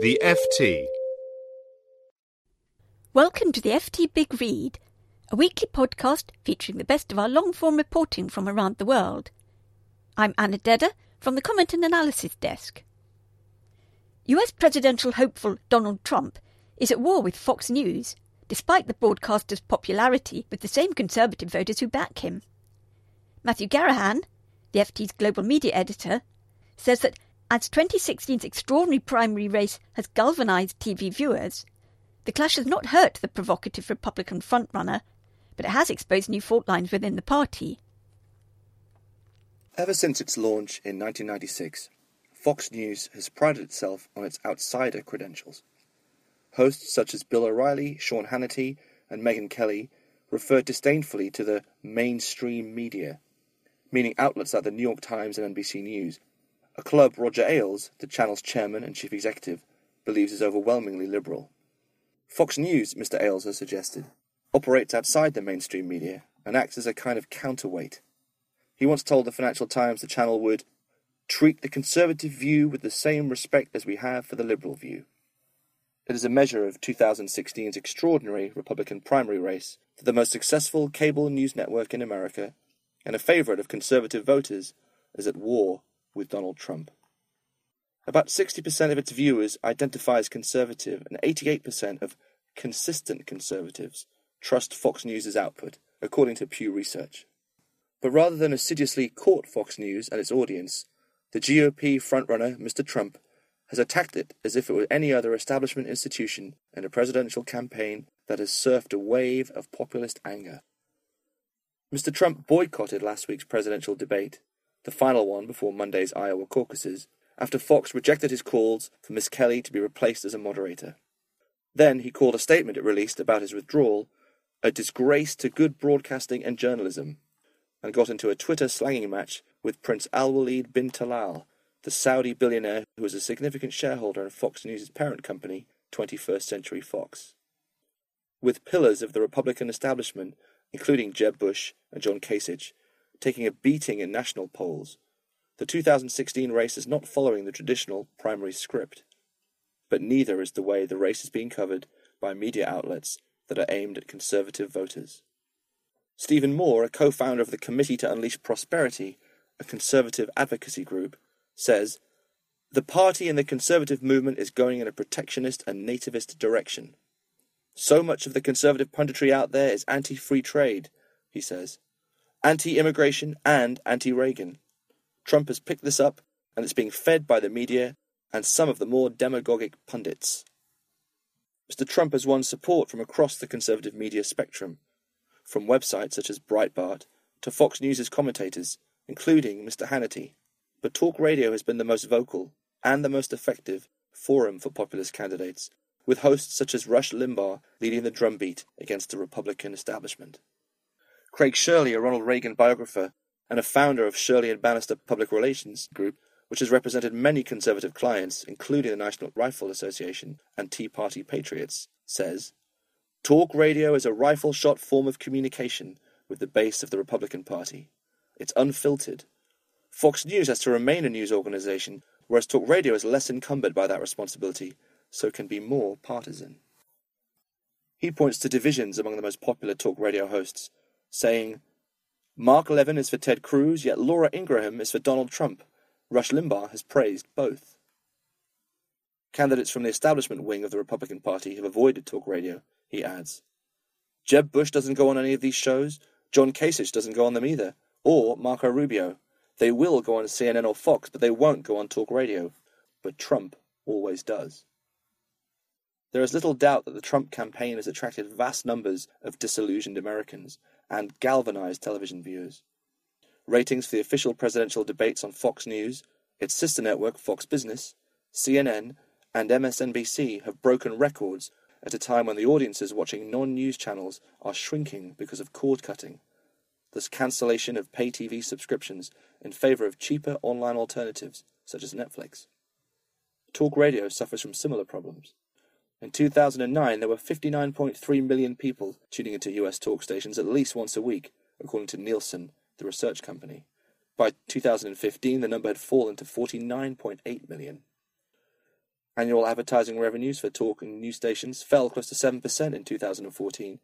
The FT. Welcome to the FT Big Read, a weekly podcast featuring the best of our long form reporting from around the world. I'm Anna Dedder from the Comment and Analysis Desk. US presidential hopeful Donald Trump is at war with Fox News, despite the broadcaster's popularity with the same conservative voters who back him. Matthew Garrahan, the FT's global media editor, says that as 2016's extraordinary primary race has galvanized TV viewers, the clash has not hurt the provocative Republican frontrunner, but it has exposed new fault lines within the party. Ever since its launch in 1996, Fox News has prided itself on its outsider credentials. Hosts such as Bill O'Reilly, Sean Hannity, and Megyn Kelly refer disdainfully to the mainstream media, meaning outlets like the New York Times and NBC News, a club Roger Ailes, the channel's chairman and chief executive, believes is overwhelmingly liberal. Fox News, Mr. Ailes has suggested, operates outside the mainstream media and acts as a kind of counterweight. He once told the Financial Times the channel would treat the conservative view with the same respect as we have for the liberal view. It is a measure of 2016's extraordinary Republican primary race that the most successful cable news network in America and a favorite of conservative voters is at war with Donald Trump. About 60% of its viewers identify as conservative, and 88% of consistent conservatives trust Fox News' output, according to Pew Research. But rather than assiduously court Fox News and its audience, the GOP frontrunner, Mr. Trump, has attacked it as if it were any other establishment institution in a presidential campaign that has surfed a wave of populist anger. Mr. Trump boycotted last week's presidential debate, the final one before Monday's Iowa caucuses, after Fox rejected his calls for Miss Kelly to be replaced as a moderator. Then he called a statement it released about his withdrawal a disgrace to good broadcasting and journalism, and got into a Twitter slanging match with Prince Al Walid bin Talal, the Saudi billionaire who is a significant shareholder in Fox News' parent company, 21st Century Fox. With pillars of the Republican establishment, including Jeb Bush and John Kasich, taking a beating in national polls, the 2016 race is not following the traditional primary script. But neither is the way the race is being covered by media outlets that are aimed at conservative voters. Stephen Moore, a co founder of the Committee to Unleash Prosperity, a conservative advocacy group, says the party and the conservative movement is going in a protectionist and nativist direction. So much of the conservative punditry out there is anti free trade, he says, anti immigration and anti Reagan. Trump has picked this up, and it's being fed by the media and some of the more demagogic pundits. Mr. Trump has won support from across the conservative media spectrum, from websites such as Breitbart to Fox News' commentators, including Mr. Hannity. But talk radio has been the most vocal and the most effective forum for populist candidates, with hosts such as Rush Limbaugh leading the drumbeat against the Republican establishment. Craig Shirley, a Ronald Reagan biographer, and a founder of Shirley and Bannister Public Relations Group, which has represented many conservative clients, including the National Rifle Association and Tea Party Patriots, says Talk radio is a rifle shot form of communication with the base of the Republican Party. It's unfiltered. Fox News has to remain a news organization, whereas talk radio is less encumbered by that responsibility, so can be more partisan. He points to divisions among the most popular talk radio hosts, saying, Mark Levin is for Ted Cruz, yet Laura Ingraham is for Donald Trump. Rush Limbaugh has praised both. Candidates from the establishment wing of the Republican Party have avoided talk radio, he adds. Jeb Bush doesn't go on any of these shows. John Kasich doesn't go on them either. Or Marco Rubio. They will go on CNN or Fox, but they won't go on talk radio. But Trump always does. There is little doubt that the Trump campaign has attracted vast numbers of disillusioned Americans and galvanized television viewers. Ratings for the official presidential debates on Fox News, Its sister network, Fox Business, CNN, and MSNBC have broken records at a time when the audiences watching non news channels are shrinking because of cord cutting. Thus, cancellation of pay TV subscriptions in favour of cheaper online alternatives, such as Netflix. Talk radio suffers from similar problems. In 2009, there were 59.3 million people tuning into US talk stations at least once a week, according to Nielsen, the research company. By 2015, the number had fallen to 49.8 million. Annual advertising revenues for talk and news stations fell close to 7% in 2014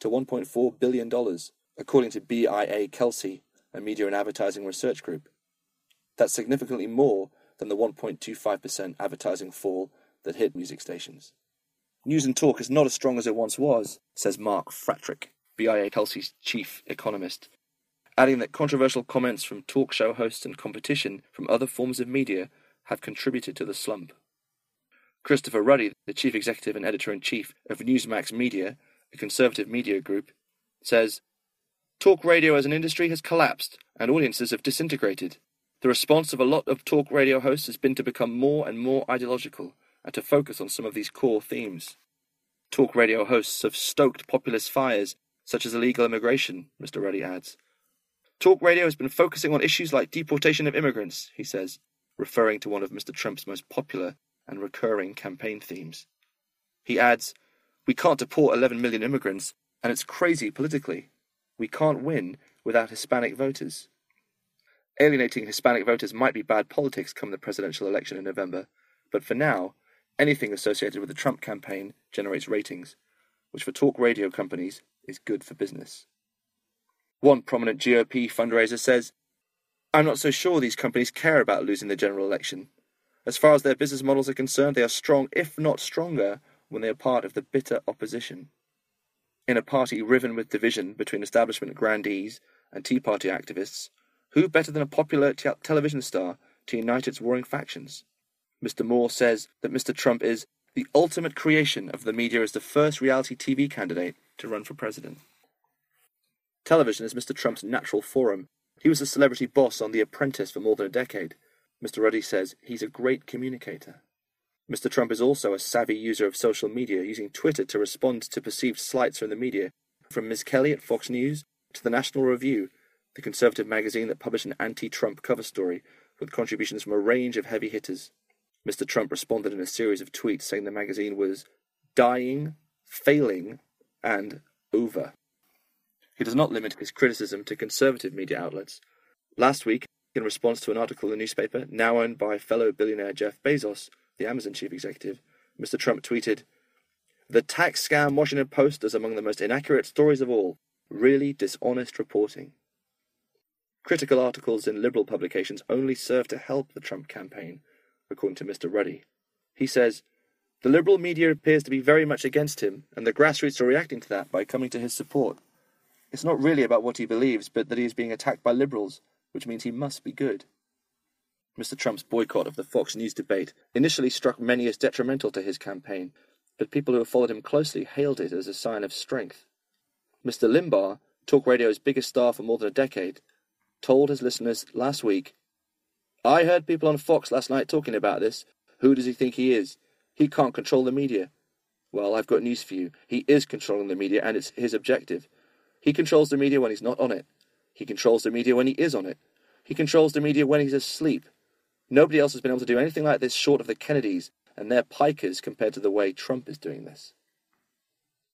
to $1.4 billion, according to BIA Kelsey, a media and advertising research group. That's significantly more than the 1.25% advertising fall that hit music stations. News and talk is not as strong as it once was, says Mark Fratrick, BIA Kelsey's chief economist, adding that controversial comments from talk show hosts and competition from other forms of media have contributed to the slump. Christopher Ruddy, the chief executive and editor in chief of Newsmax Media, a conservative media group, says Talk radio as an industry has collapsed and audiences have disintegrated. The response of a lot of talk radio hosts has been to become more and more ideological and to focus on some of these core themes. Talk radio hosts have stoked populist fires, such as illegal immigration, Mr. Ruddy adds. Talk radio has been focusing on issues like deportation of immigrants, he says, referring to one of Mr. Trump's most popular and recurring campaign themes. He adds, We can't deport 11 million immigrants, and it's crazy politically. We can't win without Hispanic voters. Alienating Hispanic voters might be bad politics come the presidential election in November, but for now, anything associated with the Trump campaign generates ratings, which for talk radio companies is good for business. One prominent GOP fundraiser says, I'm not so sure these companies care about losing the general election. As far as their business models are concerned, they are strong, if not stronger, when they are part of the bitter opposition. In a party riven with division between establishment grandees and Tea Party activists, who better than a popular te- television star to unite its warring factions? Mr. Moore says that Mr. Trump is the ultimate creation of the media as the first reality TV candidate to run for president. Television is Mr. Trump's natural forum. He was a celebrity boss on The Apprentice for more than a decade, Mr. Ruddy says he's a great communicator. Mr. Trump is also a savvy user of social media, using Twitter to respond to perceived slights from the media, from Ms. Kelly at Fox News to the National Review, the conservative magazine that published an anti Trump cover story with contributions from a range of heavy hitters. Mr. Trump responded in a series of tweets saying the magazine was dying, failing, and over. He does not limit his criticism to conservative media outlets. Last week, in response to an article in the newspaper, now owned by fellow billionaire Jeff Bezos, the Amazon chief executive, Mr. Trump tweeted, The tax scam Washington Post is among the most inaccurate stories of all. Really dishonest reporting. Critical articles in liberal publications only serve to help the Trump campaign, according to Mr. Ruddy. He says, The liberal media appears to be very much against him, and the grassroots are reacting to that by coming to his support. It's not really about what he believes, but that he is being attacked by liberals, which means he must be good. Mr. Trump's boycott of the Fox News debate initially struck many as detrimental to his campaign, but people who have followed him closely hailed it as a sign of strength. Mr. Limbaugh, talk radio's biggest star for more than a decade, told his listeners last week I heard people on Fox last night talking about this. Who does he think he is? He can't control the media. Well, I've got news for you. He is controlling the media, and it's his objective. He controls the media when he's not on it. He controls the media when he is on it. He controls the media when he's asleep. Nobody else has been able to do anything like this short of the Kennedys, and they're pikers compared to the way Trump is doing this.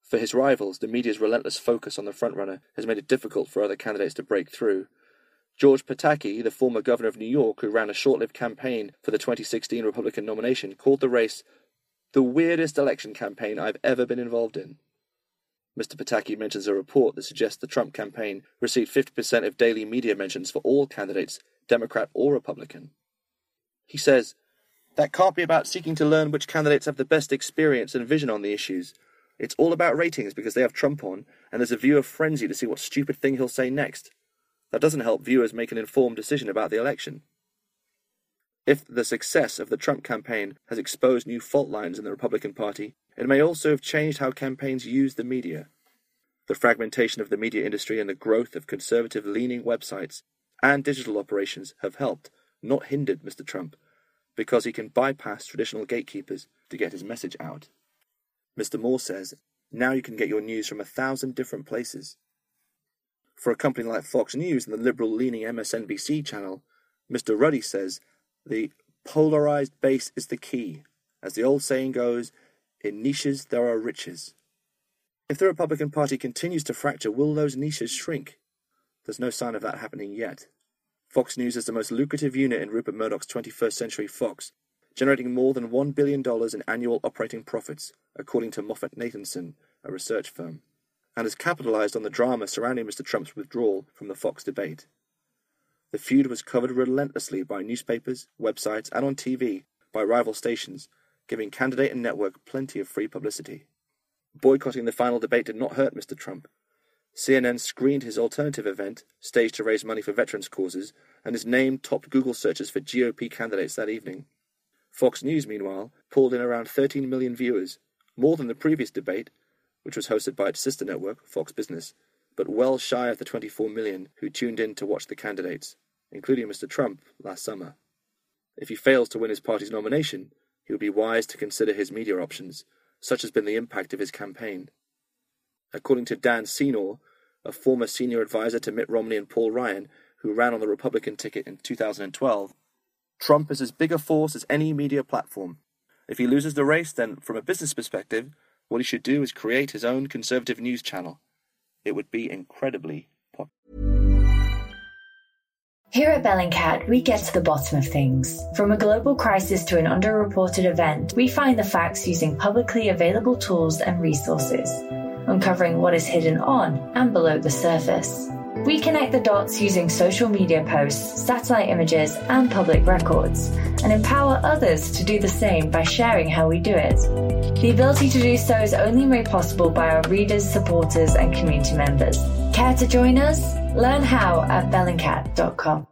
For his rivals, the media's relentless focus on the frontrunner has made it difficult for other candidates to break through. George Pataki, the former governor of New York who ran a short lived campaign for the 2016 Republican nomination, called the race the weirdest election campaign I've ever been involved in. Mr. Pataki mentions a report that suggests the Trump campaign received 50% of daily media mentions for all candidates, Democrat or Republican. He says, That can't be about seeking to learn which candidates have the best experience and vision on the issues. It's all about ratings because they have Trump on, and there's a view of frenzy to see what stupid thing he'll say next. That doesn't help viewers make an informed decision about the election. If the success of the Trump campaign has exposed new fault lines in the Republican Party, it may also have changed how campaigns use the media. The fragmentation of the media industry and the growth of conservative leaning websites and digital operations have helped, not hindered Mr. Trump, because he can bypass traditional gatekeepers to get his message out. Mr. Moore says, now you can get your news from a thousand different places. For a company like Fox News and the liberal leaning MSNBC channel, Mr. Ruddy says, the polarized base is the key. As the old saying goes, in niches there are riches. If the Republican Party continues to fracture, will those niches shrink? There's no sign of that happening yet. Fox News is the most lucrative unit in Rupert Murdoch's 21st Century Fox, generating more than $1 billion in annual operating profits, according to MoffettNathanson, a research firm, and has capitalized on the drama surrounding Mr. Trump's withdrawal from the Fox debate. The feud was covered relentlessly by newspapers, websites, and on TV by rival stations, giving candidate and network plenty of free publicity. Boycotting the final debate did not hurt Mr. Trump. CNN screened his alternative event, staged to raise money for veterans' causes, and his name topped Google searches for GOP candidates that evening. Fox News, meanwhile, pulled in around 13 million viewers, more than the previous debate, which was hosted by its sister network, Fox Business, but well shy of the 24 million who tuned in to watch the candidates, including Mr. Trump last summer. If he fails to win his party's nomination, he would be wise to consider his media options such has been the impact of his campaign. According to Dan Senor, a former senior advisor to Mitt Romney and Paul Ryan, who ran on the Republican ticket in 2012, Trump is as big a force as any media platform. If he loses the race, then from a business perspective, what he should do is create his own conservative news channel. It would be incredibly popular. Here at Bellingcat, we get to the bottom of things. From a global crisis to an underreported event, we find the facts using publicly available tools and resources, uncovering what is hidden on and below the surface. We connect the dots using social media posts, satellite images, and public records, and empower others to do the same by sharing how we do it. The ability to do so is only made possible by our readers, supporters, and community members. Care to join us? Learn how at bellingcat.com.